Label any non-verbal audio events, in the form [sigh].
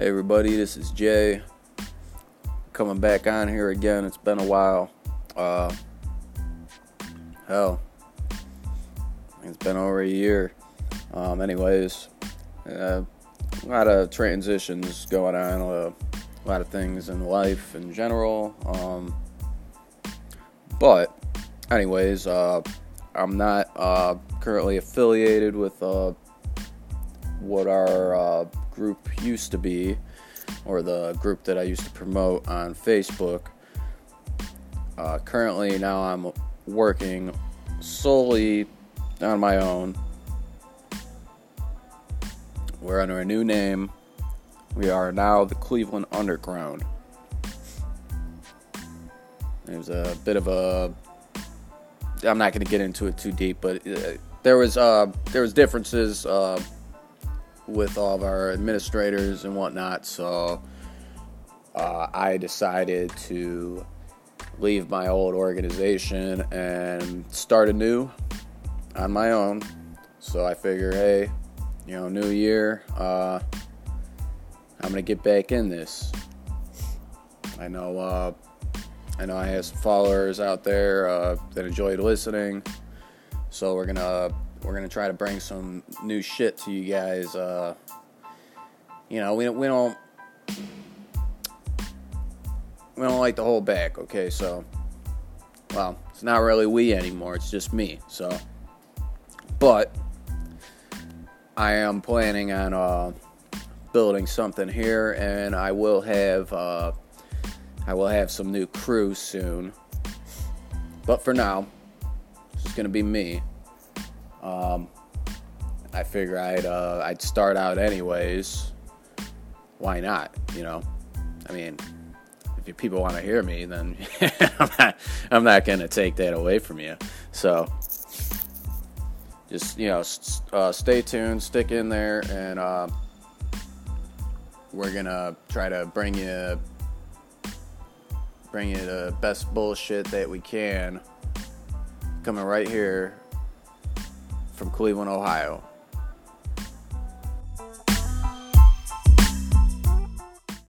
Hey everybody, this is Jay. Coming back on here again. It's been a while. Uh, hell, it's been over a year. Um, anyways, uh, a lot of transitions going on. A lot of things in life in general. Um, but, anyways, uh, I'm not uh, currently affiliated with uh, what our uh, group used to be, or the group that I used to promote on Facebook. Uh, currently, now I'm working solely on my own. We're under a new name. We are now the Cleveland Underground. There's a bit of a. I'm not going to get into it too deep, but uh, there was uh, there was differences uh, with all of our administrators and whatnot. So uh, I decided to leave my old organization and start anew on my own. So I figure, hey, you know, new year, uh, I'm gonna get back in this. I know, uh, I know I have some followers out there uh, that enjoyed listening, so we're gonna we're gonna try to bring some new shit to you guys. Uh, you know, we we don't we don't like to hold back. Okay, so well, it's not really we anymore. It's just me. So, but I am planning on uh, building something here, and I will have uh, I will have some new crew soon. But for now, it's is gonna be me. Um, I figure I'd uh, I'd start out anyways. Why not? You know, I mean, if people want to hear me, then [laughs] I'm not I'm not gonna take that away from you. So just you know, uh, stay tuned, stick in there, and uh, we're gonna try to bring you bring you the best bullshit that we can coming right here from Cleveland, Ohio.